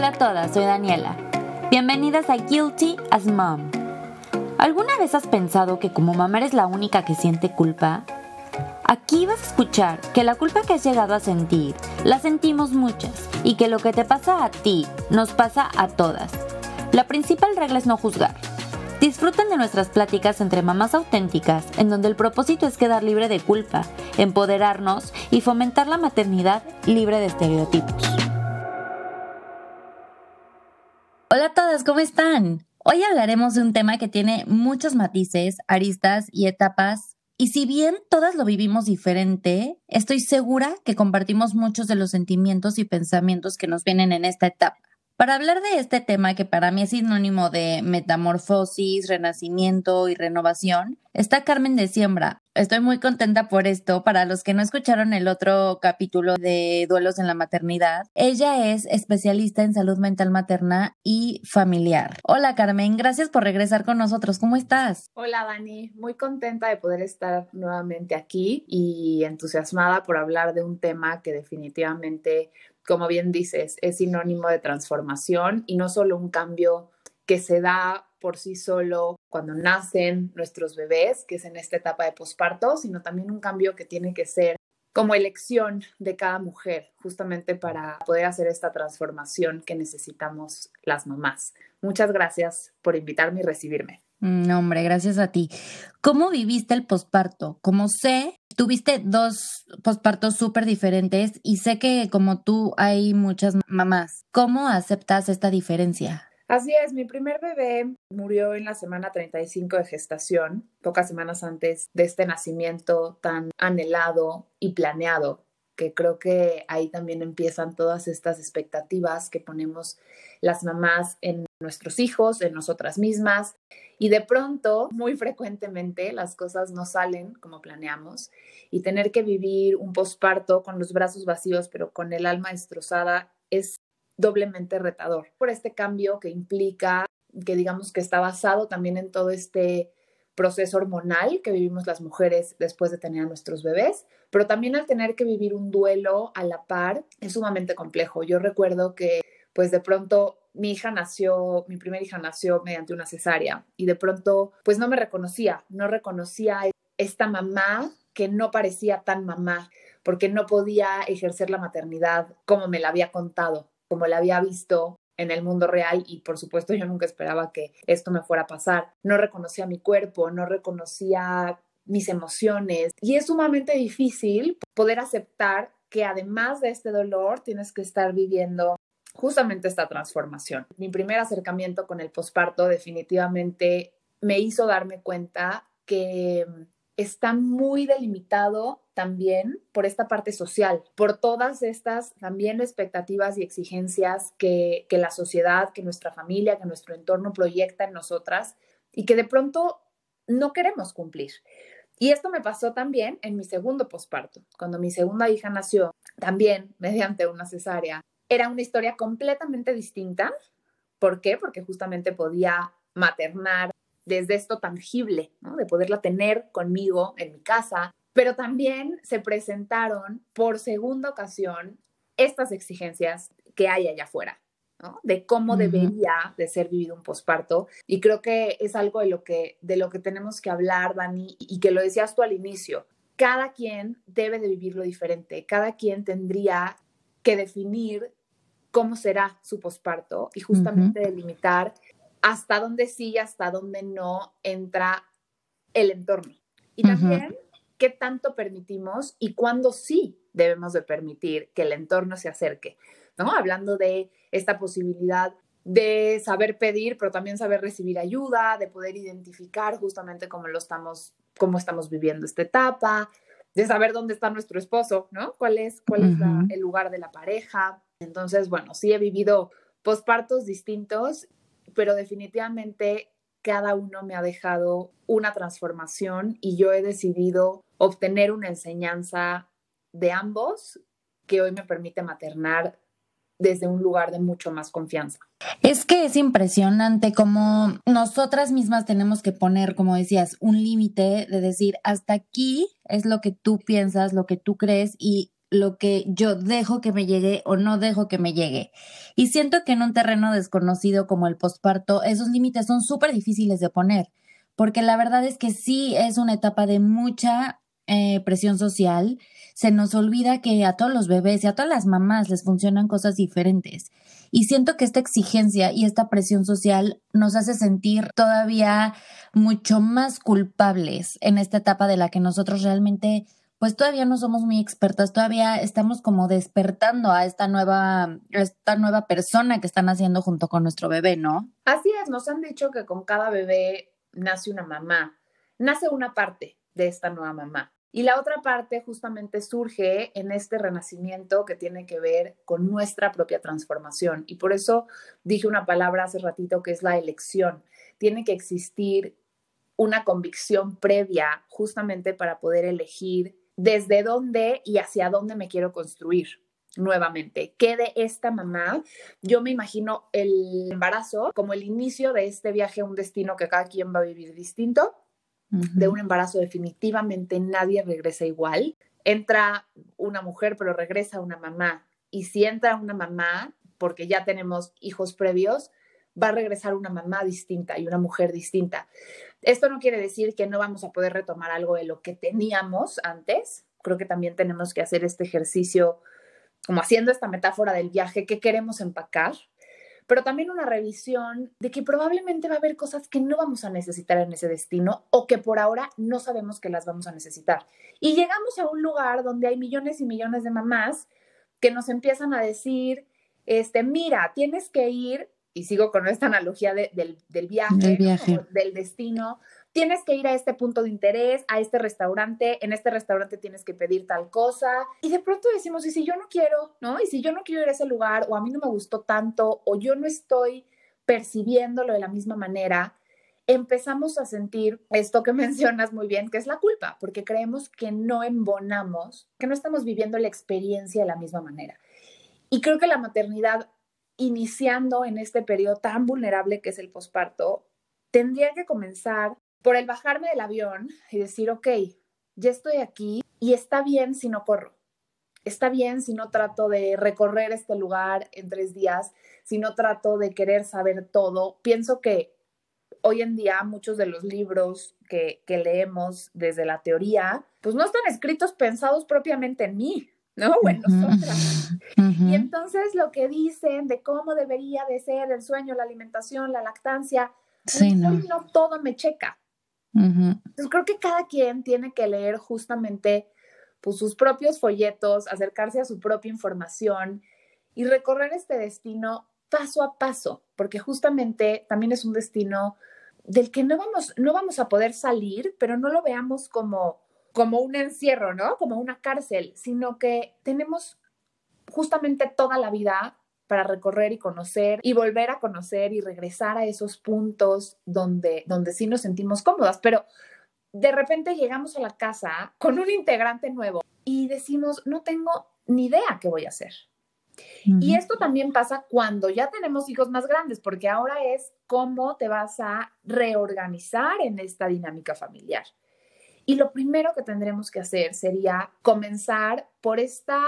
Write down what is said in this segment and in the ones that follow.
Hola a todas, soy Daniela. Bienvenidas a Guilty as Mom. ¿Alguna vez has pensado que como mamá eres la única que siente culpa? Aquí vas a escuchar que la culpa que has llegado a sentir la sentimos muchas y que lo que te pasa a ti nos pasa a todas. La principal regla es no juzgar. Disfruten de nuestras pláticas entre mamás auténticas, en donde el propósito es quedar libre de culpa, empoderarnos y fomentar la maternidad libre de estereotipos. Hola a todas, ¿cómo están? Hoy hablaremos de un tema que tiene muchos matices, aristas y etapas. Y si bien todas lo vivimos diferente, estoy segura que compartimos muchos de los sentimientos y pensamientos que nos vienen en esta etapa. Para hablar de este tema que para mí es sinónimo de metamorfosis, renacimiento y renovación, está Carmen de Siembra. Estoy muy contenta por esto. Para los que no escucharon el otro capítulo de Duelos en la Maternidad, ella es especialista en salud mental materna y familiar. Hola Carmen, gracias por regresar con nosotros. ¿Cómo estás? Hola Dani, muy contenta de poder estar nuevamente aquí y entusiasmada por hablar de un tema que definitivamente como bien dices, es sinónimo de transformación y no solo un cambio que se da por sí solo cuando nacen nuestros bebés, que es en esta etapa de posparto, sino también un cambio que tiene que ser como elección de cada mujer, justamente para poder hacer esta transformación que necesitamos las mamás. Muchas gracias por invitarme y recibirme. No, hombre, gracias a ti. ¿Cómo viviste el posparto? Como sé, tuviste dos pospartos súper diferentes y sé que como tú hay muchas mamás. ¿Cómo aceptas esta diferencia? Así es, mi primer bebé murió en la semana 35 de gestación, pocas semanas antes de este nacimiento tan anhelado y planeado que creo que ahí también empiezan todas estas expectativas que ponemos las mamás en nuestros hijos, en nosotras mismas. Y de pronto, muy frecuentemente, las cosas no salen como planeamos y tener que vivir un posparto con los brazos vacíos, pero con el alma destrozada, es doblemente retador por este cambio que implica, que digamos que está basado también en todo este proceso hormonal que vivimos las mujeres después de tener a nuestros bebés, pero también al tener que vivir un duelo a la par es sumamente complejo. Yo recuerdo que pues de pronto mi hija nació, mi primera hija nació mediante una cesárea y de pronto pues no me reconocía, no reconocía esta mamá que no parecía tan mamá porque no podía ejercer la maternidad como me la había contado, como la había visto en el mundo real y por supuesto yo nunca esperaba que esto me fuera a pasar. No reconocía mi cuerpo, no reconocía mis emociones y es sumamente difícil poder aceptar que además de este dolor tienes que estar viviendo justamente esta transformación. Mi primer acercamiento con el posparto definitivamente me hizo darme cuenta que está muy delimitado también por esta parte social, por todas estas también expectativas y exigencias que, que la sociedad, que nuestra familia, que nuestro entorno proyecta en nosotras y que de pronto no queremos cumplir. Y esto me pasó también en mi segundo posparto, cuando mi segunda hija nació, también mediante una cesárea. Era una historia completamente distinta. ¿Por qué? Porque justamente podía maternar desde esto tangible, de poderla tener conmigo en mi casa, pero también se presentaron por segunda ocasión estas exigencias que hay allá afuera, de cómo debería de ser vivido un posparto. Y creo que es algo de lo que, de lo que tenemos que hablar, Dani, y que lo decías tú al inicio. Cada quien debe de vivirlo diferente, cada quien tendría que definir cómo será su posparto y justamente delimitar hasta dónde sí y hasta dónde no entra el entorno. Y también qué tanto permitimos y cuándo sí debemos de permitir que el entorno se acerque, ¿no? Hablando de esta posibilidad de saber pedir, pero también saber recibir ayuda, de poder identificar justamente cómo lo estamos, cómo estamos viviendo esta etapa, de saber dónde está nuestro esposo, ¿no? ¿Cuál es, cuál es el lugar de la pareja? Entonces, bueno, sí he vivido pospartos distintos pero definitivamente cada uno me ha dejado una transformación y yo he decidido obtener una enseñanza de ambos que hoy me permite maternar desde un lugar de mucho más confianza. Es que es impresionante como nosotras mismas tenemos que poner, como decías, un límite de decir, hasta aquí es lo que tú piensas, lo que tú crees y lo que yo dejo que me llegue o no dejo que me llegue. Y siento que en un terreno desconocido como el posparto, esos límites son súper difíciles de poner, porque la verdad es que sí es una etapa de mucha eh, presión social. Se nos olvida que a todos los bebés y a todas las mamás les funcionan cosas diferentes. Y siento que esta exigencia y esta presión social nos hace sentir todavía mucho más culpables en esta etapa de la que nosotros realmente pues todavía no somos muy expertas, todavía estamos como despertando a esta nueva, esta nueva persona que están haciendo junto con nuestro bebé, ¿no? Así es, nos han dicho que con cada bebé nace una mamá, nace una parte de esta nueva mamá. Y la otra parte justamente surge en este renacimiento que tiene que ver con nuestra propia transformación. Y por eso dije una palabra hace ratito que es la elección. Tiene que existir una convicción previa justamente para poder elegir desde dónde y hacia dónde me quiero construir nuevamente. ¿Qué de esta mamá? Yo me imagino el embarazo como el inicio de este viaje a un destino que cada quien va a vivir distinto. De un embarazo definitivamente nadie regresa igual. Entra una mujer, pero regresa una mamá. Y si entra una mamá, porque ya tenemos hijos previos, va a regresar una mamá distinta y una mujer distinta. Esto no quiere decir que no vamos a poder retomar algo de lo que teníamos antes. Creo que también tenemos que hacer este ejercicio, como haciendo esta metáfora del viaje, que queremos empacar, pero también una revisión de que probablemente va a haber cosas que no vamos a necesitar en ese destino o que por ahora no sabemos que las vamos a necesitar. Y llegamos a un lugar donde hay millones y millones de mamás que nos empiezan a decir, este, mira, tienes que ir y sigo con esta analogía del, viaje, del, destino, tienes que ir a este punto de interés, a este restaurante, en este restaurante tienes que pedir tal cosa, y de pronto decimos, y si yo no quiero, ¿no? Y si yo no quiero ir a ese lugar, o a mí no me gustó tanto, o yo no estoy percibiéndolo de la misma manera, empezamos a sentir esto que mencionas muy bien, que es la culpa, porque creemos que no embonamos, que no estamos viviendo la experiencia de la misma manera. Y creo que la maternidad iniciando en este periodo tan vulnerable que es el posparto, tendría que comenzar por el bajarme del avión y decir, ok, ya estoy aquí y está bien si no corro. Está bien si no trato de recorrer este lugar en tres días, si no trato de querer saber todo. Pienso que hoy en día muchos de los libros que, que leemos desde la teoría, pues no están escritos pensados propiamente en mí, ¿no? Bueno, nosotras. Y entonces lo que dicen de cómo debería de ser el sueño, la alimentación, la lactancia, pues, no. todo me checa. Entonces creo que cada quien tiene que leer justamente pues, sus propios folletos, acercarse a su propia información y recorrer este destino paso a paso, porque justamente también es un destino del que no vamos, no vamos a poder salir, pero no lo veamos como como un encierro, ¿no? Como una cárcel, sino que tenemos justamente toda la vida para recorrer y conocer y volver a conocer y regresar a esos puntos donde, donde sí nos sentimos cómodas. Pero de repente llegamos a la casa con un integrante nuevo y decimos, no tengo ni idea qué voy a hacer. Y esto también pasa cuando ya tenemos hijos más grandes, porque ahora es cómo te vas a reorganizar en esta dinámica familiar. Y lo primero que tendremos que hacer sería comenzar por esta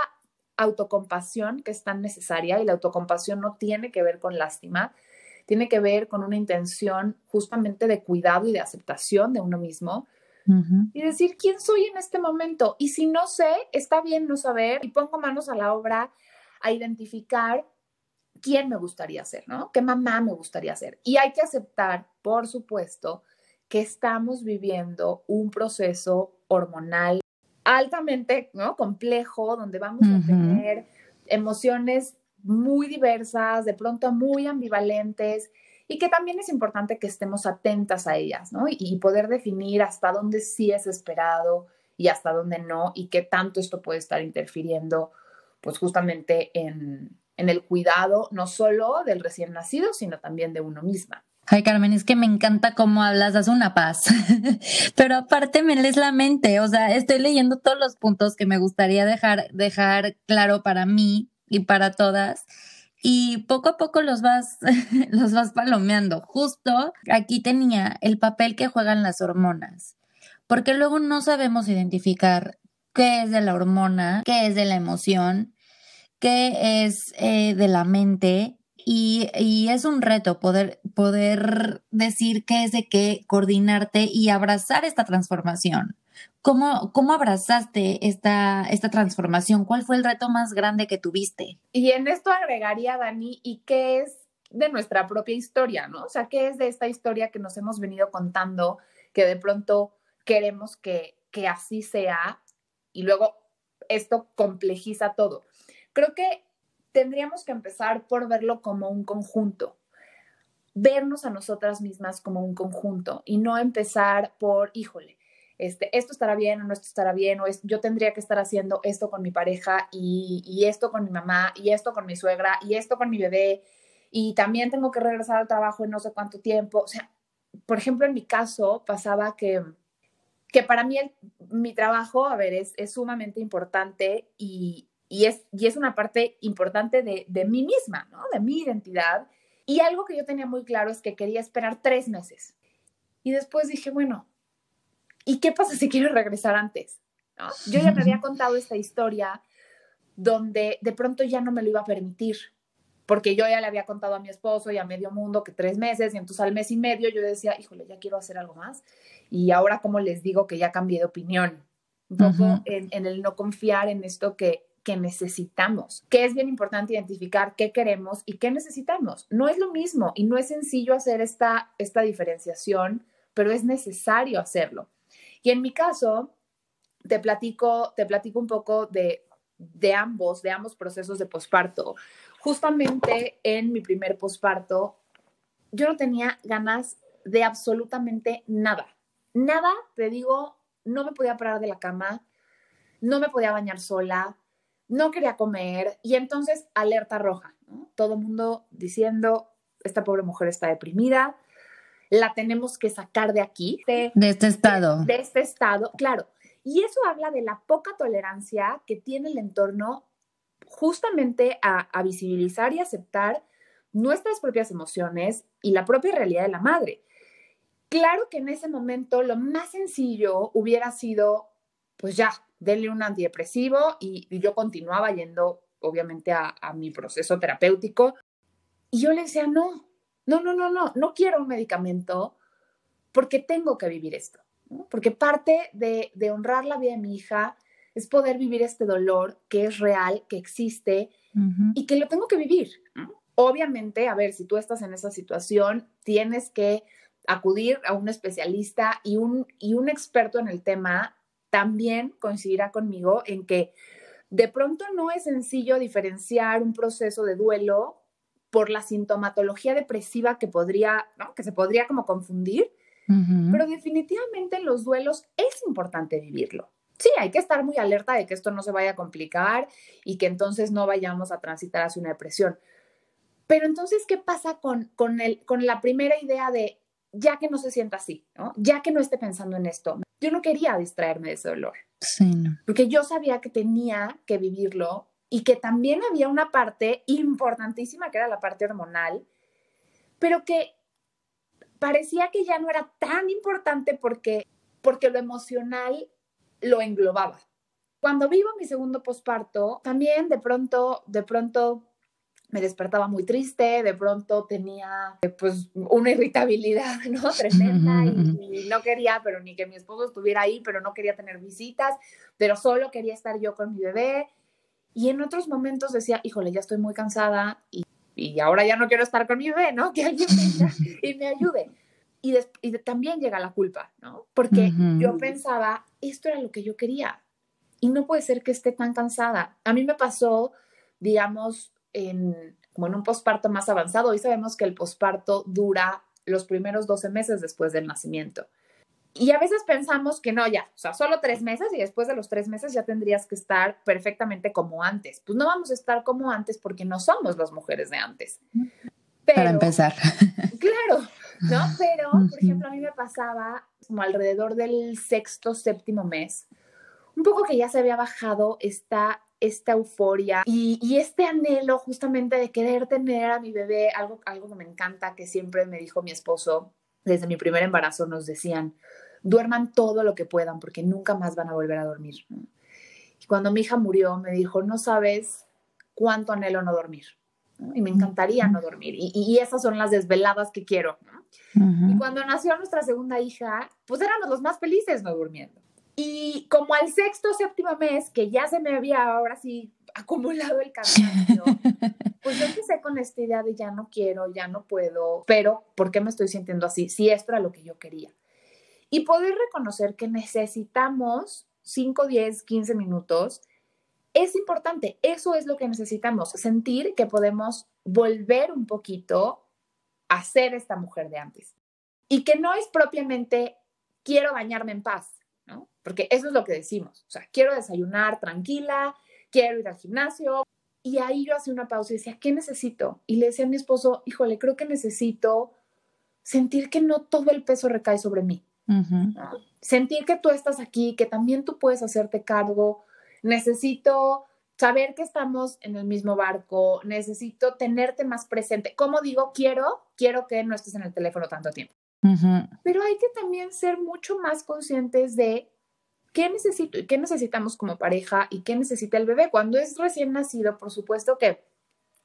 autocompasión que es tan necesaria y la autocompasión no tiene que ver con lástima, tiene que ver con una intención justamente de cuidado y de aceptación de uno mismo. Y decir, ¿quién soy en este momento? Y si no sé, está bien no saber y pongo manos a la obra a identificar quién me gustaría ser, ¿no? ¿Qué mamá me gustaría ser? Y hay que aceptar, por supuesto, que estamos viviendo un proceso hormonal altamente ¿no? complejo, donde vamos a tener emociones muy diversas, de pronto muy ambivalentes, y que también es importante que estemos atentas a ellas, ¿no? Y, poder definir hasta dónde sí es esperado y hasta dónde no, y qué tanto esto puede estar interfiriendo, pues justamente en, en el cuidado no solo del recién nacido, sino también de uno misma. Ay, Carmen, es que me encanta cómo hablas, das una paz. Pero aparte me lees la mente, o sea, estoy leyendo todos los puntos que me gustaría dejar, dejar claro para mí y para todas. Y poco a poco los vas, los vas palomeando. Justo aquí tenía el papel que juegan las hormonas. Porque luego no sabemos identificar qué es de la hormona, qué es de la emoción, qué es eh, de la mente. Y, es un reto poder, poder decir qué es de qué, coordinarte y abrazar esta transformación. ¿Cómo, cómo abrazaste esta, esta transformación? ¿Cuál fue el reto más grande que tuviste? Y en esto agregaría, Dani, ¿y qué es de nuestra propia historia, no? O sea, ¿qué es de esta historia que nos hemos venido contando, que de pronto queremos que, que así sea y luego esto complejiza todo? Creo que tendríamos que empezar por verlo como un conjunto, vernos a nosotras mismas como un conjunto y no empezar por, híjole, este, esto estará bien o no esto estará bien, o es, yo tendría que estar haciendo esto con mi pareja y, y, esto con mi mamá y esto con mi suegra y esto con mi bebé y también tengo que regresar al trabajo en no sé cuánto tiempo. O sea, por ejemplo, en mi caso pasaba que, que para mí el, mi trabajo, a ver, es, es sumamente importante y, y, es, y es una parte importante de, de mí misma, ¿no? De mi identidad. Y algo que yo tenía muy claro es que quería esperar tres meses. Y después dije, bueno, ¿y qué pasa si quiero regresar antes? ¿No? Yo ya me había contado esta historia donde de pronto ya no me lo iba a permitir, porque yo ya le había contado a mi esposo y a medio mundo que tres meses, y entonces al mes y medio yo decía, híjole, ya quiero hacer algo más. Y ahora, como les digo, que ya cambié de opinión, un poco uh -huh. en, en, el no confiar en esto que, que necesitamos, que es bien importante identificar qué queremos y qué necesitamos. No es lo mismo y no es sencillo hacer esta, esta diferenciación, pero es necesario hacerlo. Y en mi caso, te platico, te platico un poco de, de ambos, de ambos procesos de posparto. Justamente en mi primer posparto, yo no tenía ganas de absolutamente nada. Nada, te digo, no me podía parar de la cama, no me podía bañar sola, no quería comer y entonces alerta roja, ¿no? Todo el mundo diciendo, esta pobre mujer está deprimida, la tenemos que sacar de aquí. De, de este estado. De, de, este estado, claro. Y eso habla de la poca tolerancia que tiene el entorno justamente a, a visibilizar y aceptar nuestras propias emociones y la propia realidad de la madre. Claro que en ese momento lo más sencillo hubiera sido, pues ya, denle un antidepresivo y, y yo continuaba yendo, obviamente, a, a, mi proceso terapéutico. Y yo le decía, no, no, no, no, no, no quiero un medicamento porque tengo que vivir esto. ¿no? Porque parte de, de, honrar la vida de mi hija es poder vivir este dolor que es real, que existe uh -huh. y que lo tengo que vivir. ¿no? Obviamente, a ver, si tú estás en esa situación, tienes que acudir a un especialista y un, y un experto en el tema también coincidirá conmigo en que de pronto no es sencillo diferenciar un proceso de duelo por la sintomatología depresiva que podría, ¿no? que se podría como confundir, uh -huh. pero definitivamente en los duelos es importante vivirlo. Sí, hay que estar muy alerta de que esto no se vaya a complicar y que entonces no vayamos a transitar hacia una depresión. Pero entonces, ¿qué pasa con, con, el, con la primera idea de ya que no se sienta así, ¿no? ya que no esté pensando en esto? Yo no quería distraerme de ese dolor. Sí, no. Porque yo sabía que tenía que vivirlo y que también había una parte importantísima que era la parte hormonal, pero que parecía que ya no era tan importante porque, porque lo emocional lo englobaba. Cuando vivo mi segundo posparto, también de pronto, de pronto me despertaba muy triste, de pronto tenía pues una irritabilidad, ¿no? Tremenda y, y, no quería, pero ni que mi esposo estuviera ahí, pero no quería tener visitas, pero solo quería estar yo con mi bebé. Y en otros momentos decía, híjole, ya estoy muy cansada y, y ahora ya no quiero estar con mi bebé, ¿no? Que alguien venga y me ayude. Y, también llega la culpa, ¿no? Porque uh -huh. yo pensaba, esto era lo que yo quería y no puede ser que esté tan cansada. A mí me pasó, digamos, en, como en un posparto más avanzado. Hoy sabemos que el posparto dura los primeros 12 meses después del nacimiento. Y a veces pensamos que no, ya, o sea, solo tres meses y después de los tres meses ya tendrías que estar perfectamente como antes. Pues no vamos a estar como antes porque no somos las mujeres de antes. Pero, Para empezar. Claro, ¿no? Pero, por ejemplo, a mí me pasaba como alrededor del sexto, séptimo mes, un poco que ya se había bajado esta esta euforia y, y, este anhelo justamente de querer tener a mi bebé, algo, algo que me encanta, que siempre me dijo mi esposo, desde mi primer embarazo nos decían, duerman todo lo que puedan porque nunca más van a volver a dormir. Cuando mi hija murió, me dijo, no sabes cuánto anhelo no dormir. Y me encantaría no dormir. Y, esas son las desveladas que quiero. Y cuando nació nuestra segunda hija, pues éramos los más felices no durmiendo. Y como al sexto o séptimo mes, que ya se me había ahora sí acumulado el cansancio, pues yo empecé con esta idea de ya no quiero, ya no puedo, pero ¿por qué me estoy sintiendo así? Si esto era lo que yo quería. Y poder reconocer que necesitamos 5, 10, 15 minutos es importante. Eso es lo que necesitamos, sentir que podemos volver un poquito a ser esta mujer de antes. Y que no es propiamente quiero bañarme en paz. Porque eso es lo que decimos. O sea, quiero desayunar tranquila, quiero ir al gimnasio. Y ahí yo hacía una pausa y decía, ¿qué necesito? Y le decía a mi esposo, híjole, creo que necesito sentir que no todo el peso recae sobre mí. Sentir que tú estás aquí, que también tú puedes hacerte cargo. Necesito saber que estamos en el mismo barco, necesito tenerte más presente. Como digo, quiero, quiero que no estés en el teléfono tanto tiempo. Pero hay que también ser mucho más conscientes de qué necesito y qué necesitamos como pareja y qué necesita el bebé. Cuando es recién nacido, por supuesto que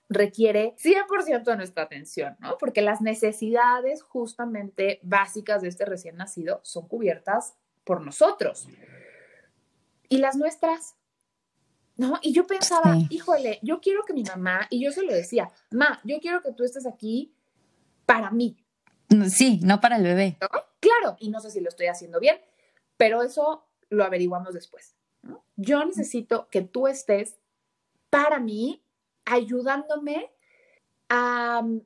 requiere 100% de nuestra atención, ¿no? Porque las necesidades justamente básicas de este recién nacido son cubiertas por nosotros. Y las nuestras, ¿no? Y yo pensaba, híjole, yo quiero que mi mamá, y yo se lo decía, ma, yo quiero que tú estés aquí para mí. Sí, no para el bebé. Claro, y no sé si lo estoy haciendo bien, pero eso lo averiguamos después. Yo necesito que tú estés para mí, ayudándome a mm,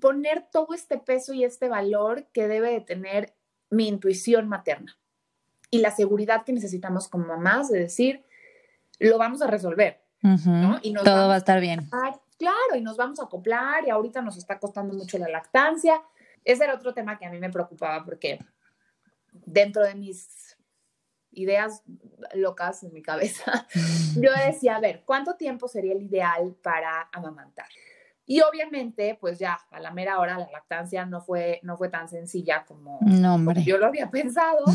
poner todo este peso y este valor que debe de tener mi intuición materna y la seguridad que necesitamos como mamás de decir, lo vamos a resolver. y todo va a estar bien. claro, y nos vamos a acoplar y ahorita nos está costando mucho la lactancia. Ese era otro tema que a mí me preocupaba porque dentro de mis ideas locas en mi cabeza, yo decía, a ver, ¿cuánto tiempo sería el ideal para amamantar? Y obviamente, pues ya a la mera hora la lactancia no fue, no fue tan sencilla como, yo lo había pensado.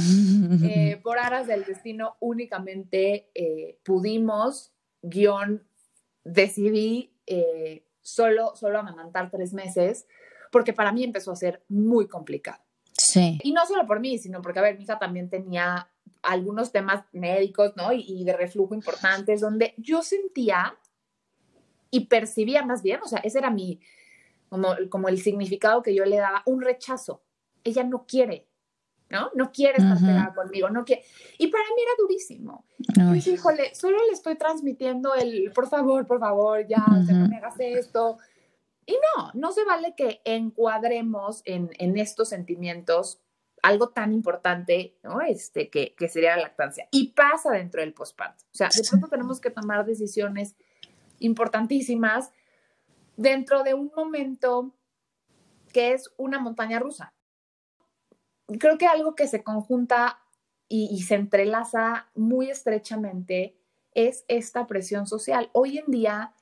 Eh, por aras del destino únicamente eh, pudimos, guion, decidí eh, solo, solo amamantar tres meses, porque para mí empezó a ser muy complicado. Sí. Y no solo por mí, sino porque, a ver, mi hija también tenía algunos temas médicos, ¿no? Y, de reflujo importantes, donde yo sentía y percibía más bien, o sea, ese era mi, como, como el significado que yo le daba, un rechazo. Ella no quiere, ¿no? No quiere estar pegada conmigo, no quiere. Y para mí era durísimo. Y dije, híjole, solo le estoy transmitiendo el, por favor, por favor, ya, no me hagas esto. Y no, no se vale que encuadremos en, en estos sentimientos algo tan importante, ¿no? Este, que, que sería la lactancia. Y pasa dentro del posparto. O sea, de pronto tenemos que tomar decisiones importantísimas dentro de un momento que es una montaña rusa. Creo que algo que se conjunta y, y, se entrelaza muy estrechamente es esta presión social. Hoy en día,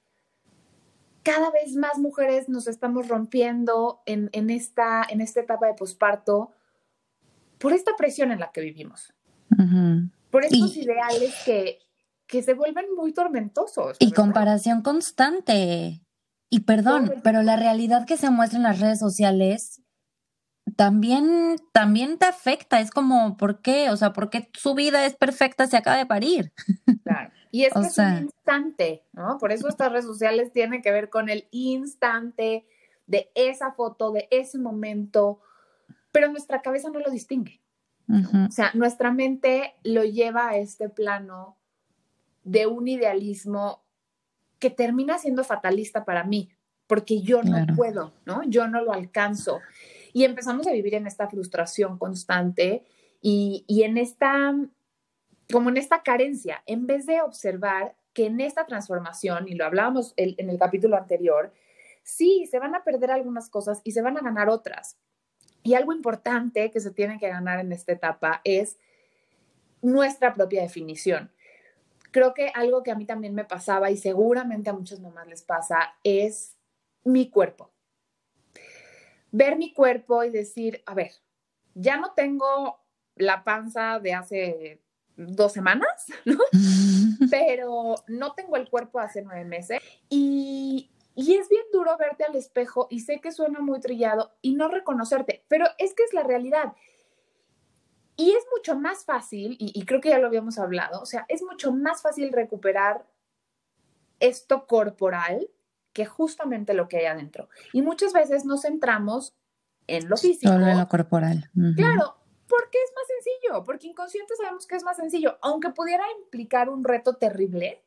cada vez más mujeres nos estamos rompiendo en, en esta, en esta etapa de posparto por esta presión en la que vivimos, por estos ideales que, que se vuelven muy tormentosos. Y comparación constante. Y perdón, pero la realidad que se muestra en las redes sociales también, también te afecta. Es como, ¿por qué? O sea, ¿por qué su vida es perfecta, se acaba de parir? Claro. Y es es un instante, ¿no? Por eso estas redes sociales tienen que ver con el instante de esa foto, de ese momento, pero nuestra cabeza no lo distingue. O sea, nuestra mente lo lleva a este plano de un idealismo que termina siendo fatalista para mí, porque yo no puedo, ¿no? Yo no lo alcanzo. Y empezamos a vivir en esta frustración constante y, en esta, como en esta carencia, en vez de observar que en esta transformación, y lo hablábamos en el capítulo anterior, sí, se van a perder algunas cosas y se van a ganar otras. Y algo importante que se tiene que ganar en esta etapa es nuestra propia definición. Creo que algo que a mí también me pasaba y seguramente a muchas mamás les pasa es mi cuerpo. Ver mi cuerpo y decir, a ver, ya no tengo la panza de hace dos semanas, ¿no? Pero no tengo el cuerpo hace nueve meses y, y es bien duro verte al espejo y sé que suena muy trillado y no reconocerte, pero es que es la realidad. Y es mucho más fácil, y, y creo que ya lo habíamos hablado, o sea, es mucho más fácil recuperar esto corporal que justamente lo que hay adentro. Y muchas veces nos centramos en lo físico. Solo en lo corporal. Claro, porque es más sencillo, porque inconsciente sabemos que es más sencillo. Aunque pudiera implicar un reto terrible,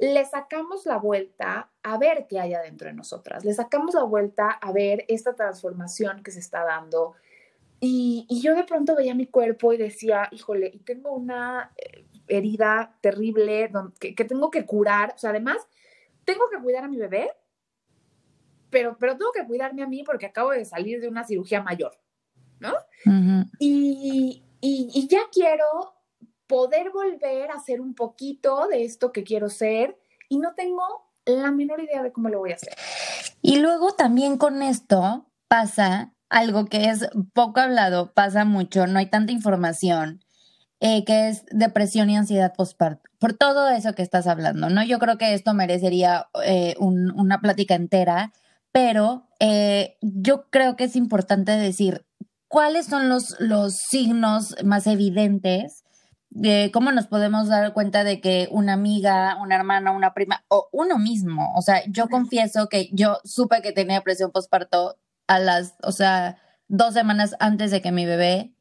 le sacamos la vuelta a ver qué hay adentro de nosotras, le sacamos la vuelta a ver esta transformación que se está dando. Y, y yo de pronto veía mi cuerpo y decía, híjole, y tengo una eh, herida terrible que, que, tengo que curar. O sea, además, tengo que cuidar a mi bebé, pero, pero tengo que cuidarme a mí porque acabo de salir de una cirugía mayor, ¿no? y, y, y ya quiero poder volver a hacer un poquito de esto que quiero ser y no tengo la menor idea de cómo lo voy a hacer. Y luego también con esto pasa algo que es poco hablado, pasa mucho, no hay tanta información eh, que es depresión y ansiedad postparto. Por todo eso que estás hablando, ¿no? Yo creo que esto merecería eh, un, una plática entera, pero eh, yo creo que es importante decir cuáles son los, los signos más evidentes de cómo nos podemos dar cuenta de que una amiga, una hermana, una prima o uno mismo, o sea, yo confieso que yo supe que tenía depresión postparto a las, o sea, dos semanas antes de que mi bebé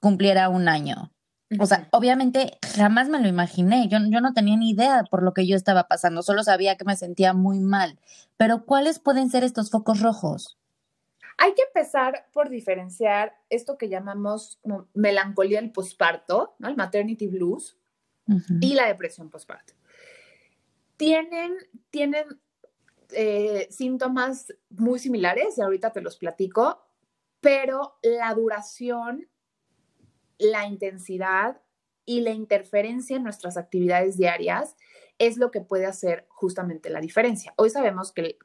cumpliera un año. O sea, obviamente jamás me lo imaginé. Yo, yo no tenía ni idea por lo que yo estaba pasando, solo sabía que me sentía muy mal. Pero ¿cuáles pueden ser estos focos rojos? Hay que empezar por diferenciar esto que llamamos melancolía del posparto, ¿no? el maternity blues, uh -huh. y la depresión posparto. Tienen, tienen eh, síntomas muy similares, y ahorita te los platico, pero la duración la intensidad y la interferencia en nuestras actividades diarias es lo que puede hacer justamente la diferencia. Hoy sabemos que,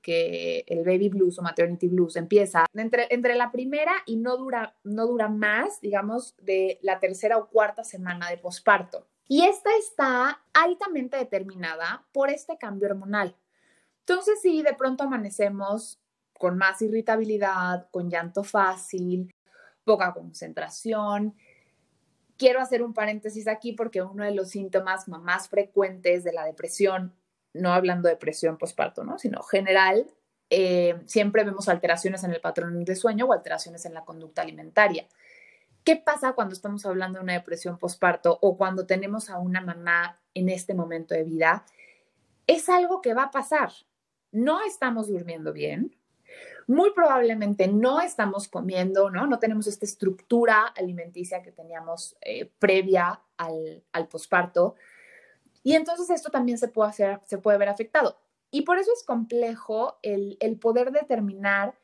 el baby blues o maternity blues empieza entre, entre la primera y no dura, no dura más, digamos, de la tercera o cuarta semana de posparto. Y esta está altamente determinada por este cambio hormonal. Entonces, si de pronto amanecemos con más irritabilidad, con llanto fácil, poca concentración, quiero hacer un paréntesis aquí porque uno de los síntomas más frecuentes de la depresión, no hablando de depresión postparto, ¿no? sino general, eh, siempre vemos alteraciones en el patrón de sueño o alteraciones en la conducta alimentaria. ¿Qué pasa cuando estamos hablando de una depresión postparto o cuando tenemos a una mamá en este momento de vida? Es algo que va a pasar. No estamos durmiendo bien, muy probablemente no estamos comiendo, ¿no? No tenemos esta estructura alimenticia que teníamos eh, previa al, al posparto. Y entonces esto también se puede, hacer, se puede ver afectado. Y por eso es complejo el, el poder determinar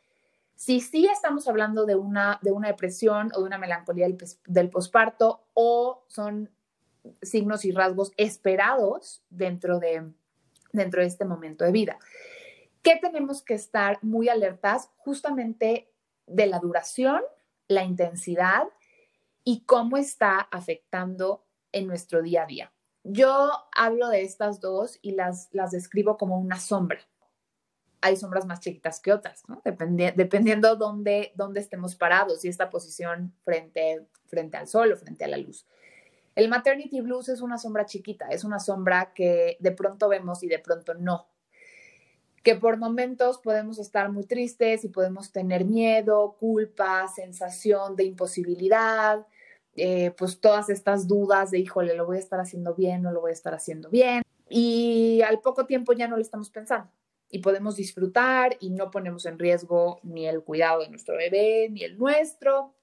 si sí estamos hablando de una, de una depresión o de una melancolía del, del posparto o son signos y rasgos esperados dentro de, dentro de este momento de vida que tenemos que estar muy alertas justamente de la duración, la intensidad y cómo está afectando en nuestro día a día. Yo hablo de estas dos y las, las describo como una sombra. Hay sombras más chiquitas que otras, ¿no? Dependi dependiendo dónde, dónde estemos parados y esta posición frente, frente al sol o frente a la luz. El maternity blues es una sombra chiquita, es una sombra que de pronto vemos y de pronto no que por momentos podemos estar muy tristes y podemos tener miedo, culpa, sensación de imposibilidad, eh, pues todas estas dudas de, híjole, lo voy a estar haciendo bien, no lo voy a estar haciendo bien. Y al poco tiempo ya no lo estamos pensando y podemos disfrutar y no ponemos en riesgo ni el cuidado de nuestro bebé ni el nuestro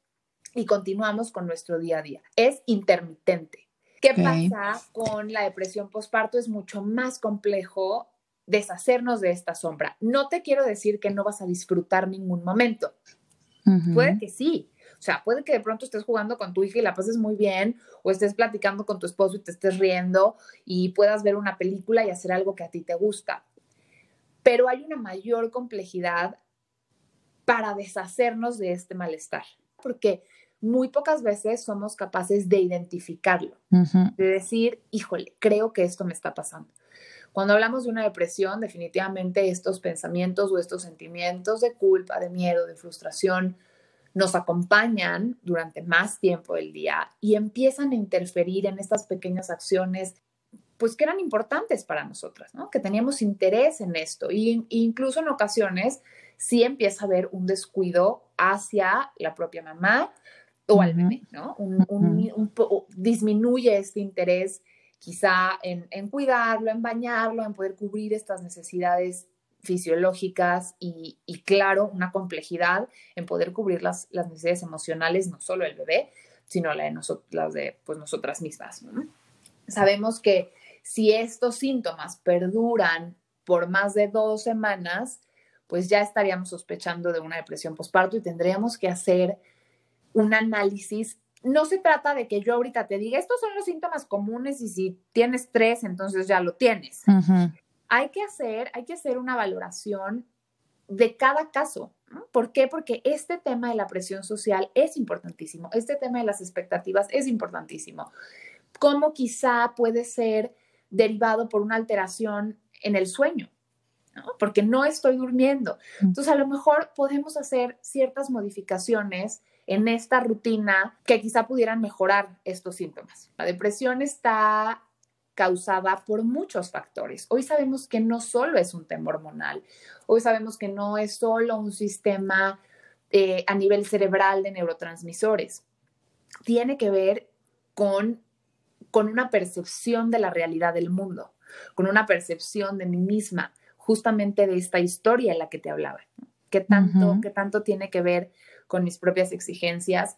y continuamos con nuestro día a día. Es intermitente. ¿Qué okay. pasa con la depresión postparto? Es mucho más complejo deshacernos de esta sombra. No te quiero decir que no vas a disfrutar ningún momento. Uh -huh. Puede que sí. O sea, puede que de pronto estés jugando con tu hija y la pases muy bien, o estés platicando con tu esposo y te estés riendo y puedas ver una película y hacer algo que a ti te gusta. Pero hay una mayor complejidad para deshacernos de este malestar. Porque muy pocas veces somos capaces de identificarlo, de decir, híjole, creo que esto me está pasando. Cuando hablamos de una depresión, definitivamente estos pensamientos o estos sentimientos de culpa, de miedo, de frustración, nos acompañan durante más tiempo del día y empiezan a interferir en estas pequeñas acciones pues que eran importantes para nosotras, ¿no? Que teníamos interés en esto y incluso en ocasiones sí empieza a haber un descuido hacia la propia mamá o al bebé, ¿no? disminuye este interés quizá en, cuidarlo, en bañarlo, en poder cubrir estas necesidades fisiológicas y, claro, una complejidad en poder cubrir las, necesidades emocionales, no solo del bebé, sino las de pues, nosotras mismas. Sabemos que si estos síntomas perduran por más de dos semanas, pues ya estaríamos sospechando de una depresión postparto y tendríamos que hacer un análisis. No se trata de que yo ahorita te diga, estos son los síntomas comunes y si tienes tres, entonces ya lo tienes. Hay que hacer, hay que hacer una valoración de cada caso. ¿Por qué? Porque este tema de la presión social es importantísimo, este tema de las expectativas es importantísimo. ¿Cómo quizá puede ser derivado por una alteración en el sueño, porque no estoy durmiendo. Mm. Entonces, a lo mejor podemos hacer ciertas modificaciones en esta rutina que quizá pudieran mejorar estos síntomas. La depresión está causada por muchos factores. Hoy sabemos que no solo es un tema hormonal, hoy sabemos que no es solo un sistema eh, a nivel cerebral de neurotransmisores. Tiene que ver con con una percepción de la realidad del mundo, con una percepción de mí misma, justamente de esta historia en la que te hablaba. ¿Qué tanto, tanto tiene que ver con mis propias exigencias?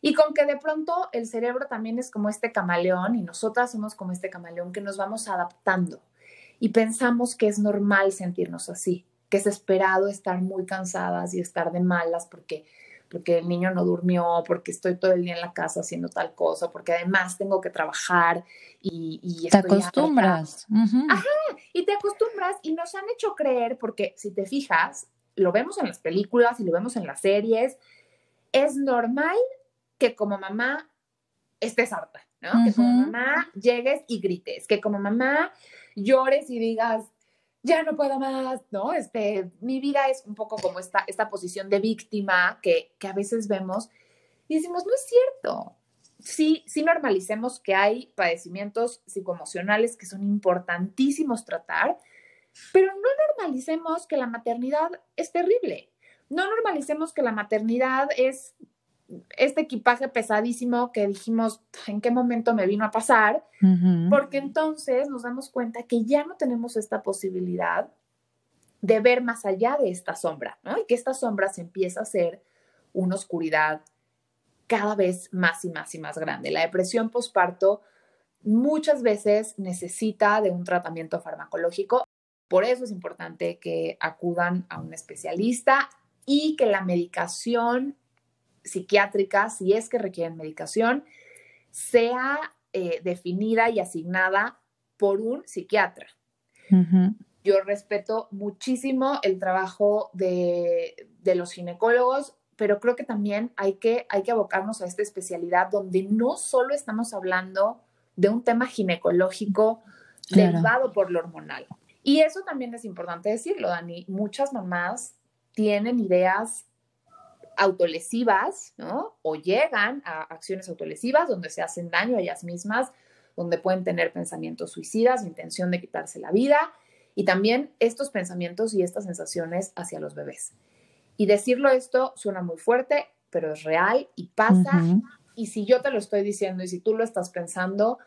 Y con que de pronto el cerebro también es como este camaleón y nosotras somos como este camaleón que nos vamos adaptando y pensamos que es normal sentirnos así, que es esperado estar muy cansadas y estar de malas porque porque el niño no durmió, porque estoy todo el día en la casa haciendo tal cosa, porque además tengo que trabajar y... y te acostumbras. Ajá, y te acostumbras y nos han hecho creer, porque si te fijas, lo vemos en las películas y lo vemos en las series, es normal que como mamá estés harta, ¿no? Que como mamá llegues y grites, que como mamá llores y digas, ya no puedo más, ¿no? Este, mi vida es un poco como esta, esta posición de víctima que, que a veces vemos y decimos, no es cierto. Sí, sí normalicemos que hay padecimientos psicoemocionales que son importantísimos tratar, pero no normalicemos que la maternidad es terrible. No normalicemos que la maternidad es este equipaje pesadísimo que dijimos, ¿en qué momento me vino a pasar? Porque entonces nos damos cuenta que ya no tenemos esta posibilidad de ver más allá de esta sombra, ¿no? Y que esta sombra se empieza a hacer una oscuridad cada vez más y más y más grande. La depresión postparto muchas veces necesita de un tratamiento farmacológico. Por eso es importante que acudan a un especialista y que la medicación psiquiátrica, si es que requieren medicación, sea eh, definida y asignada por un psiquiatra. Yo respeto muchísimo el trabajo de, los ginecólogos, pero creo que también hay que, hay que abocarnos a esta especialidad donde no solo estamos hablando de un tema ginecológico derivado por lo hormonal. Y eso también es importante decirlo, Dani. Muchas mamás tienen ideas autolesivas, ¿no? O llegan a acciones autolesivas donde se hacen daño a ellas mismas, donde pueden tener pensamientos suicidas, intención de quitarse la vida y también estos pensamientos y estas sensaciones hacia los bebés. Y decirlo esto suena muy fuerte, pero es real y pasa. Y si yo te lo estoy diciendo y si tú lo estás pensando,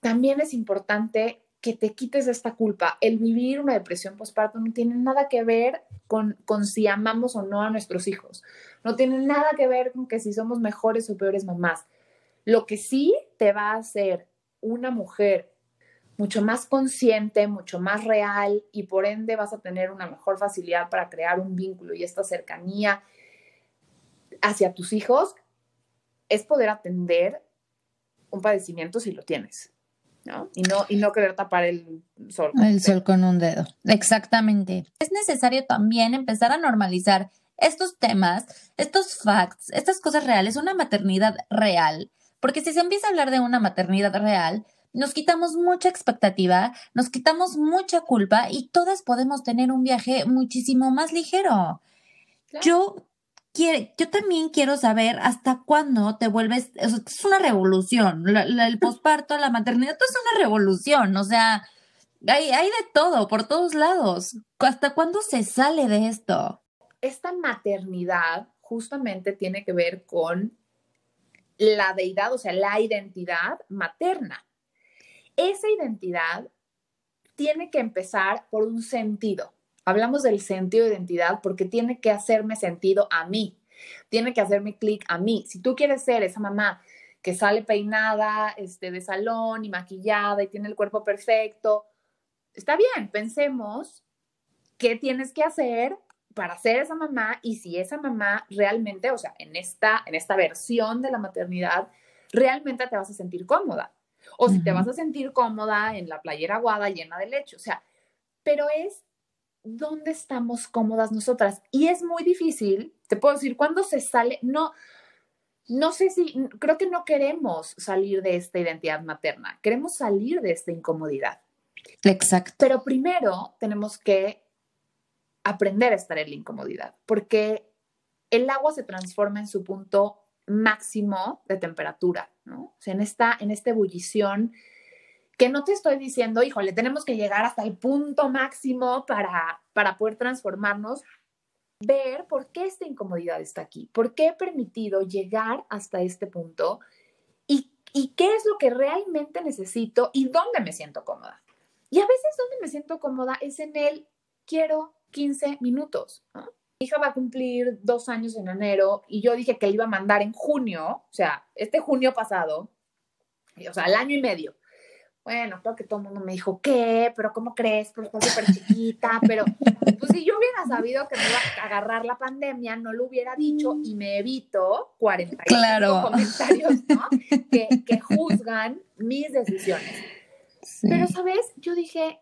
también es importante que te quites esta culpa. El vivir una depresión postparto no tiene nada que ver con, con si amamos o no a nuestros hijos. No tiene nada que ver con que si somos mejores o peores mamás. Lo que sí te va a hacer una mujer mucho más consciente, mucho más real y por ende vas a tener una mejor facilidad para crear un vínculo y esta cercanía hacia tus hijos es poder atender un padecimiento si lo tienes. ¿No? Y no, y no querer tapar el sol. El sol con un dedo. Exactamente. Es necesario también empezar a normalizar estos temas, estos facts, estas cosas reales, una maternidad real. Porque si se empieza a hablar de una maternidad real, nos quitamos mucha expectativa, nos quitamos mucha culpa y todas podemos tener un viaje muchísimo más ligero. Yo yo también quiero saber hasta cuándo te vuelves, es una revolución, el posparto, la maternidad, todo es una revolución, o sea, hay, de todo, por todos lados. ¿Hasta cuándo se sale de esto? Esta maternidad justamente tiene que ver con la deidad, o sea, la identidad materna. Esa identidad tiene que empezar por un sentido. Hablamos del sentido de identidad porque tiene que hacerme sentido a mí, tiene que hacerme clic a mí. Si tú quieres ser esa mamá que sale peinada este, de salón y maquillada y tiene el cuerpo perfecto, está bien, pensemos qué tienes que hacer para ser esa mamá y si esa mamá realmente, o sea, en esta, en esta versión de la maternidad, realmente te vas a sentir cómoda. O si te vas a sentir cómoda en la playera aguada llena de leche. O sea, pero es dónde estamos cómodas nosotras. Y es muy difícil, te puedo decir, cuando se sale, no, no sé si, creo que no queremos salir de esta identidad materna, queremos salir de esta incomodidad. Exacto. Pero primero tenemos que aprender a estar en la incomodidad, porque el agua se transforma en su punto máximo de temperatura, ¿no? O sea, en esta, en esta ebullición que no te estoy diciendo, híjole, tenemos que llegar hasta el punto máximo para, para poder transformarnos, ver por qué esta incomodidad está aquí, por qué he permitido llegar hasta este punto y, y qué es lo que realmente necesito y dónde me siento cómoda. Y a veces donde me siento cómoda es en el quiero 15 minutos. Mi hija va a cumplir dos años en enero y yo dije que le iba a mandar en junio, o sea, este junio pasado, o sea, el año y medio. Bueno, creo que todo el mundo me dijo, ¿qué? ¿Pero cómo crees? Pero está súper chiquita, pero pues si yo hubiera sabido que me iba a agarrar la pandemia, no lo hubiera dicho y me evito 45 claro. comentarios, ¿no? Que, que juzgan mis decisiones. Pero, ¿sabes? Yo dije,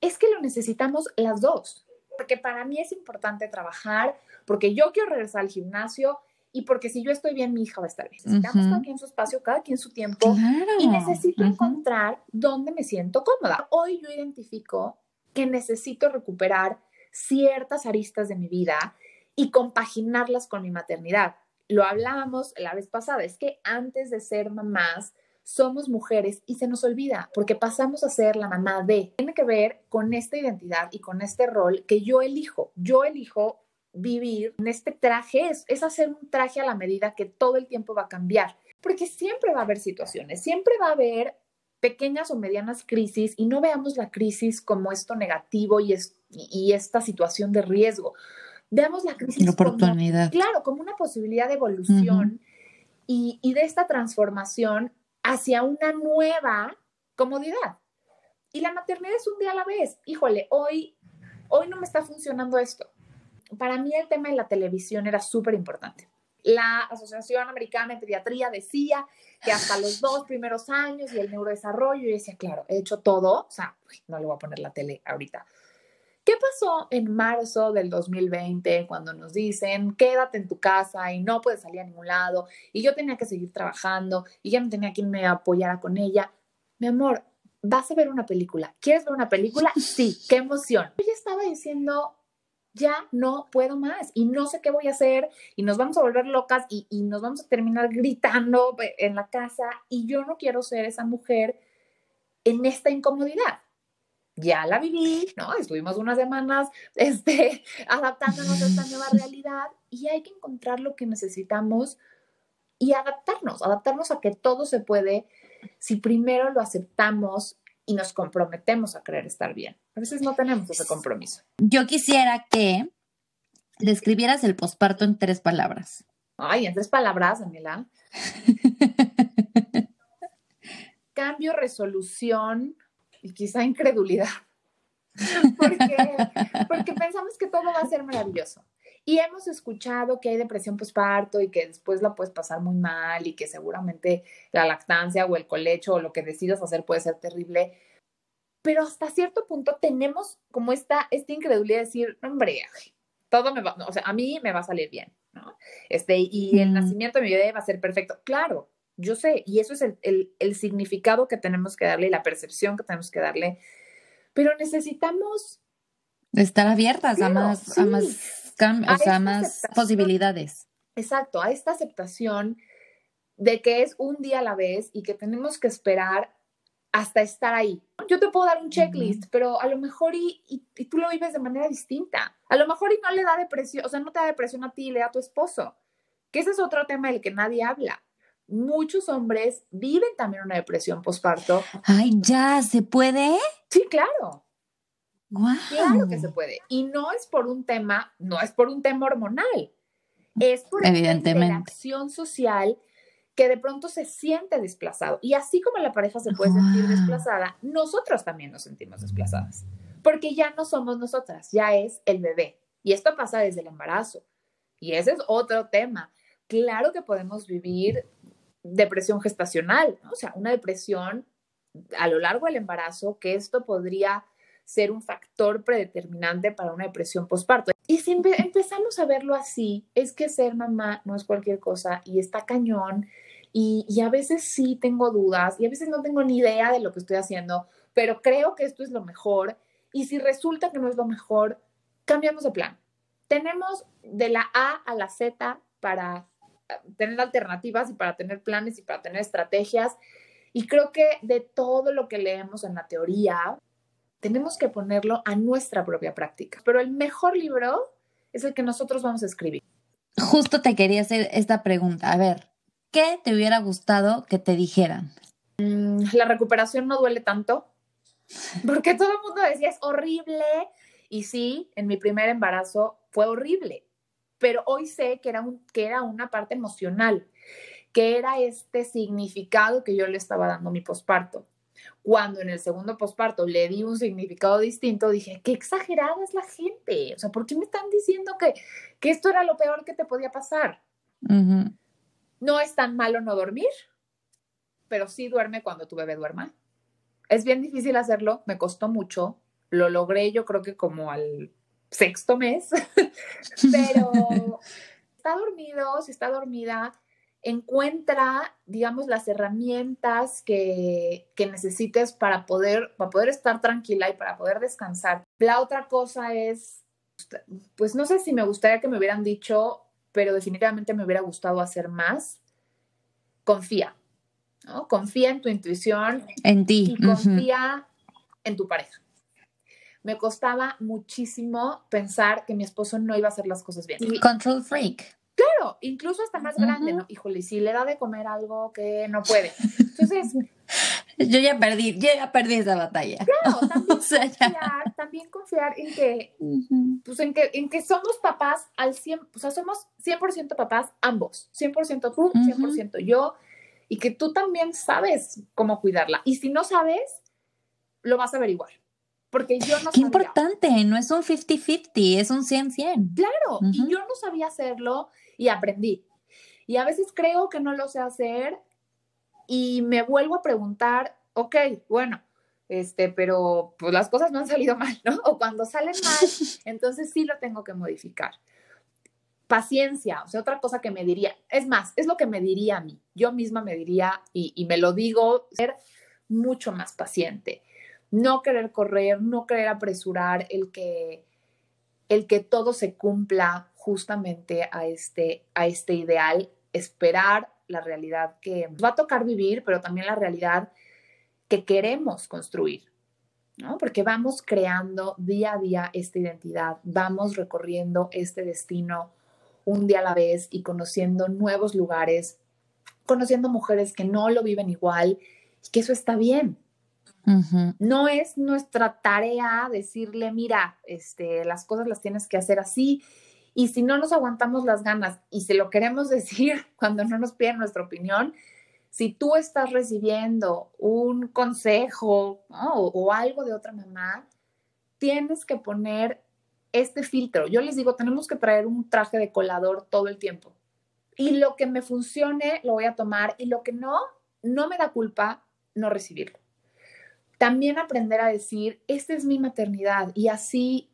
es que lo necesitamos las dos, porque para mí es importante trabajar, porque yo quiero regresar al gimnasio, y porque si yo estoy bien, mi hija va a estar bien. Necesitamos cada quien su espacio, cada quien su tiempo y necesito encontrar dónde me siento cómoda. Hoy yo identifico que necesito recuperar ciertas aristas de mi vida y compaginarlas con mi maternidad. Lo hablábamos la vez pasada, es que antes de ser mamás, somos mujeres y se nos olvida porque pasamos a ser la mamá de. Tiene que ver con esta identidad y con este rol que yo elijo. Yo elijo vivir en este traje es, es hacer un traje a la medida que todo el tiempo va a cambiar, porque siempre va a haber situaciones, siempre va a haber pequeñas o medianas crisis y no veamos la crisis como esto negativo y, es, y esta situación de riesgo. Veamos la crisis oportunidad. Como, claro, como una posibilidad de evolución y, y de esta transformación hacia una nueva comodidad. Y la maternidad es un día a la vez. Híjole, hoy, hoy no me está funcionando esto para mí el tema de la televisión era súper importante. La Asociación Americana de Pediatría decía que hasta los dos primeros años y el neurodesarrollo, y decía, claro, he hecho todo, o sea, no le voy a poner la tele ahorita. ¿Qué pasó en marzo del 2020 cuando nos dicen, quédate en tu casa y no puedes salir a ningún lado? Y yo tenía que seguir trabajando y ya no tenía quien me apoyara con ella. Mi amor, vas a ver una película. ¿Quieres ver una película? Sí, qué emoción. Yo ya estaba diciendo, ya no puedo más y no sé qué voy a hacer y nos vamos a volver locas y, nos vamos a terminar gritando en la casa y yo no quiero ser esa mujer en esta incomodidad. Ya la viví, ¿no? Estuvimos unas semanas este, adaptándonos a esta nueva realidad y hay que encontrar lo que necesitamos y adaptarnos, adaptarnos a que todo se puede si primero lo aceptamos y nos comprometemos a querer estar bien. A veces no tenemos ese compromiso. Yo quisiera que describieras el posparto en tres palabras. Ay, en tres palabras, Daniela. Cambio, resolución y quizá incredulidad. porque, porque pensamos que todo va a ser maravilloso. Y hemos escuchado que hay depresión postparto y que después la puedes pasar muy mal y que seguramente la lactancia o el colecho o lo que decidas hacer puede ser terrible. Pero hasta cierto punto tenemos como esta, esta incredulidad de decir, hombre, todo me va, o sea, a mí me va a salir bien, ¿no? Este, y el nacimiento de mi bebé va a ser perfecto. Claro, yo sé, y eso es el, el, significado que tenemos que darle y la percepción que tenemos que darle, pero necesitamos... Estar abiertas a más, a más cambios, a, más posibilidades. Exacto, a esta aceptación de que es un día a la vez y que tenemos que esperar hasta estar ahí. Yo te puedo dar un checklist, pero a lo mejor y, y, tú lo vives de manera distinta. A lo mejor y no le da depresión, o sea, no te da depresión a ti, le da a tu esposo. Que ese es otro tema del que nadie habla. Muchos hombres viven también una depresión postparto. Ay, ya, ¿se puede? Sí, claro. Claro que se puede. Y no es por un tema, no es por un tema hormonal. Es por una interacción social que de pronto se siente desplazado. Y así como la pareja se puede sentir desplazada, nosotros también nos sentimos desplazadas, porque ya no somos nosotras, ya es el bebé. Y esto pasa desde el embarazo. Y ese es otro tema. Claro que podemos vivir depresión gestacional, o sea, una depresión a lo largo del embarazo, que esto podría ser un factor predeterminante para una depresión postparto. Y si empezamos a verlo así, es que ser mamá no es cualquier cosa y está cañón y, a veces sí tengo dudas y a veces no tengo ni idea de lo que estoy haciendo, pero creo que esto es lo mejor. Y si resulta que no es lo mejor, cambiamos de plan. Tenemos de la A a la Z para eh, tener alternativas y para tener planes y para tener estrategias. Y creo que de todo lo que leemos en la teoría, tenemos que ponerlo a nuestra propia práctica. Pero el mejor libro es el que nosotros vamos a escribir. Justo te quería hacer esta pregunta. A ver, ¿qué te hubiera gustado que te dijeran? Mm, la recuperación no duele tanto, porque todo el mundo decía es horrible. Y sí, en mi primer embarazo fue horrible, pero hoy sé que era, un, que era una parte emocional, que era este significado que yo le estaba dando a mi posparto. Cuando en el segundo posparto le di un significado distinto, dije, qué exagerada es la gente. O sea, ¿por qué me están diciendo que, que esto era lo peor que te podía pasar? No es tan malo no dormir, pero sí duerme cuando tu bebé duerma. Es bien difícil hacerlo, me costó mucho, lo logré yo creo que como al sexto mes, pero está dormido, si está dormida, encuentra, digamos, las herramientas que, que, necesites para poder, para poder estar tranquila y para poder descansar. La otra cosa es, pues no sé si me gustaría que me hubieran dicho pero definitivamente me hubiera gustado hacer más. Confía, ¿no? Confía en tu intuición. En ti. Y confía en tu pareja. Me costaba muchísimo pensar que mi esposo no iba a hacer las cosas bien. Control freak. Claro, incluso hasta más grande, ¿no? Híjole, si le da de comer algo que no puede. Entonces, yo ya perdí, ya perdí esa batalla. Claro, también, confiar, también confiar en que, pues en que, en que somos papás al 100, o sea, somos 100% papás ambos, 100% tú, 100% yo, y que tú también sabes cómo cuidarla. Y si no sabes, lo vas a averiguar. Porque yo no Qué importante, no es un 50-50, es un 100-100. Claro, y yo no sabía hacerlo y aprendí. Y a veces creo que no lo sé hacer y me vuelvo a preguntar, ok, bueno, este, pero pues las cosas no han salido mal, ¿no? O cuando salen mal, entonces sí lo tengo que modificar. Paciencia, o sea, otra cosa que me diría, es más, es lo que me diría a mí, yo misma me diría, y, y me lo digo, ser mucho más paciente, no querer correr, no querer apresurar el que, el que todo se cumpla justamente a este, a este ideal, esperar la realidad que va a tocar vivir, pero también la realidad que queremos construir, ¿no? Porque vamos creando día a día esta identidad, vamos recorriendo este destino un día a la vez y conociendo nuevos lugares, conociendo mujeres que no lo viven igual y que eso está bien. No es nuestra tarea decirle, mira, este, las cosas las tienes que hacer así y si no nos aguantamos las ganas y se lo queremos decir cuando no nos piden nuestra opinión, si tú estás recibiendo un consejo o, algo de otra mamá, tienes que poner este filtro. Yo les digo, tenemos que traer un traje de colador todo el tiempo. Y lo que me funcione, lo voy a tomar. Y lo que no, no me da culpa no recibirlo. También aprender a decir, esta es mi maternidad y así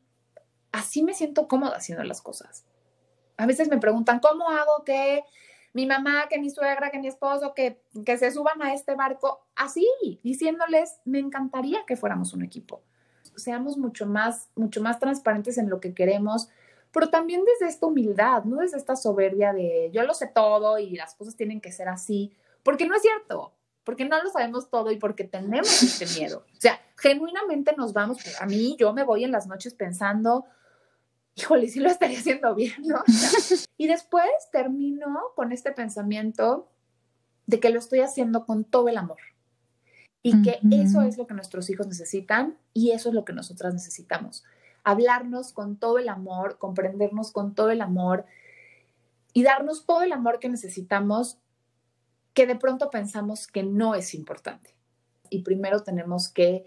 así me siento cómoda haciendo las cosas. A veces me preguntan, ¿cómo hago que mi mamá, que mi suegra, que mi esposo, que, que se suban a este barco? Así, diciéndoles, me encantaría que fuéramos un equipo. Seamos mucho más, mucho más transparentes en lo que queremos, pero también desde esta humildad, no desde esta soberbia de yo lo sé todo y las cosas tienen que ser así, porque no es cierto, porque no lo sabemos todo y porque tenemos este miedo. O sea, genuinamente nos vamos, a mí yo me voy en las noches pensando, híjole, sí lo estaría haciendo bien, ¿no? y después termino con este pensamiento de que lo estoy haciendo con todo el amor y que eso es lo que nuestros hijos necesitan y eso es lo que nosotras necesitamos hablarnos con todo el amor, comprendernos con todo el amor y darnos todo el amor que necesitamos que de pronto pensamos que no es importante. Y primero tenemos que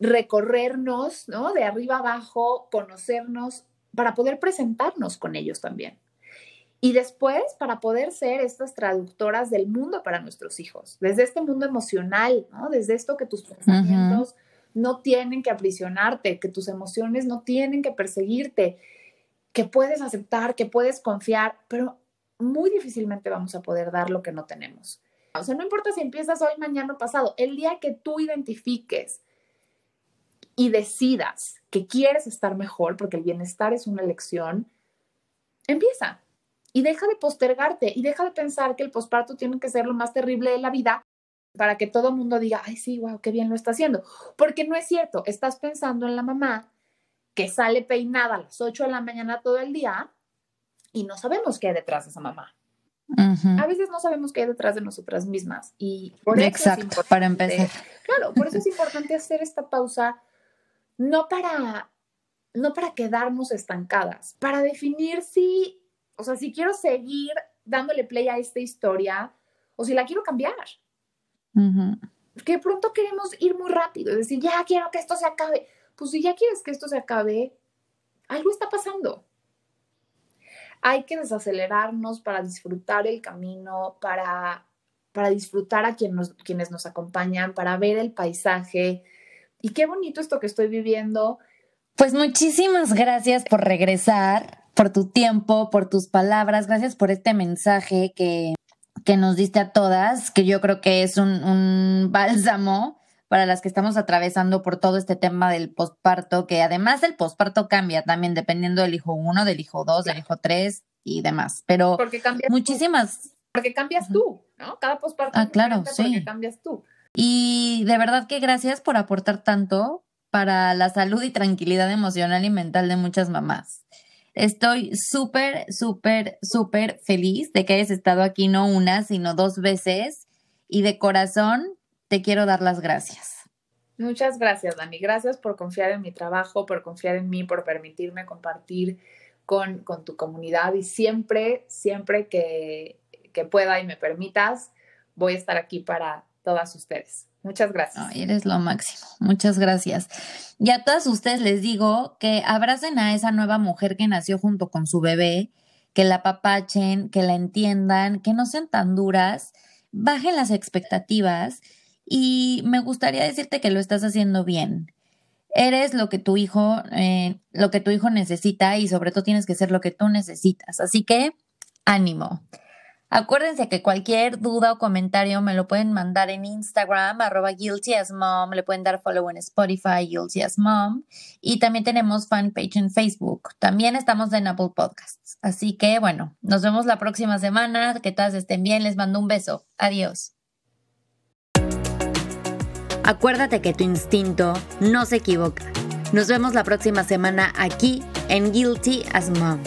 recorrernos, ¿no? De arriba abajo, conocernos para poder presentarnos con ellos también. Y después, para poder ser estas traductoras del mundo para nuestros hijos, desde este mundo emocional, ¿no? Desde esto que tus pensamientos no tienen que aprisionarte, que tus emociones no tienen que perseguirte, que puedes aceptar, que puedes confiar, pero muy difícilmente vamos a poder dar lo que no tenemos. O sea, no importa si empiezas hoy, mañana o pasado, el día que tú identifiques y decidas que quieres estar mejor, porque el bienestar es una elección, empieza y deja de postergarte y deja de pensar que el posparto tiene que ser lo más terrible de la vida para que todo el mundo diga, ay, sí, wow, qué bien lo está haciendo. Porque no es cierto, estás pensando en la mamá que sale peinada a las 8 de la mañana todo el día y no sabemos qué hay detrás de esa mamá. A veces no sabemos qué hay detrás de nosotras mismas y por eso es importante, para empezar. Claro, por eso es importante hacer esta pausa no para no para quedarnos estancadas, para definir si, o sea, si quiero seguir dándole play a esta historia o si la quiero cambiar. Porque de pronto queremos ir muy rápido, es decir, ya quiero que esto se acabe. Pues si ya quieres que esto se acabe, algo está pasando. Hay que desacelerarnos para disfrutar el camino, para, para disfrutar a quien nos, quienes nos acompañan, para ver el paisaje. Y qué bonito esto que estoy viviendo. Pues muchísimas gracias por regresar, por tu tiempo, por tus palabras. Gracias por este mensaje que que nos diste a todas, que yo creo que es un, bálsamo para las que estamos atravesando por todo este tema del posparto, que además el posparto cambia también dependiendo del hijo uno, del hijo dos, del hijo tres y demás. Pero porque muchísimas. porque cambias tú, ¿no? Cada posparto. Ah, claro, sí. Porque cambias tú. Y de verdad que gracias por aportar tanto para la salud y tranquilidad emocional y mental de muchas mamás. Estoy súper, súper, súper feliz de que hayas estado aquí no una, sino dos veces. Y de corazón te quiero dar las gracias. Muchas gracias, Dani. Gracias por confiar en mi trabajo, por confiar en mí, por permitirme compartir con, con tu comunidad. Y siempre, siempre que, que pueda y me permitas, voy a estar aquí para todas ustedes. Muchas gracias. eres lo máximo. Muchas gracias. Y a todas ustedes les digo que abracen a esa nueva mujer que nació junto con su bebé, que la papachen, que la entiendan, que no sean tan duras, bajen las expectativas y me gustaría decirte que lo estás haciendo bien. Eres lo que tu hijo, eh, lo que tu hijo necesita y sobre todo tienes que ser lo que tú necesitas. Así que ánimo. Acuérdense que cualquier duda o comentario me lo pueden mandar en Instagram, arroba guilty as mom, le pueden dar follow en Spotify, guilty y también tenemos fanpage en Facebook. También estamos en Apple Podcasts. Así que bueno, nos vemos la próxima semana, que todas estén bien, les mando un beso. Adiós. Acuérdate que tu instinto no se equivoca. Nos vemos la próxima semana aquí en Guilty as Mom.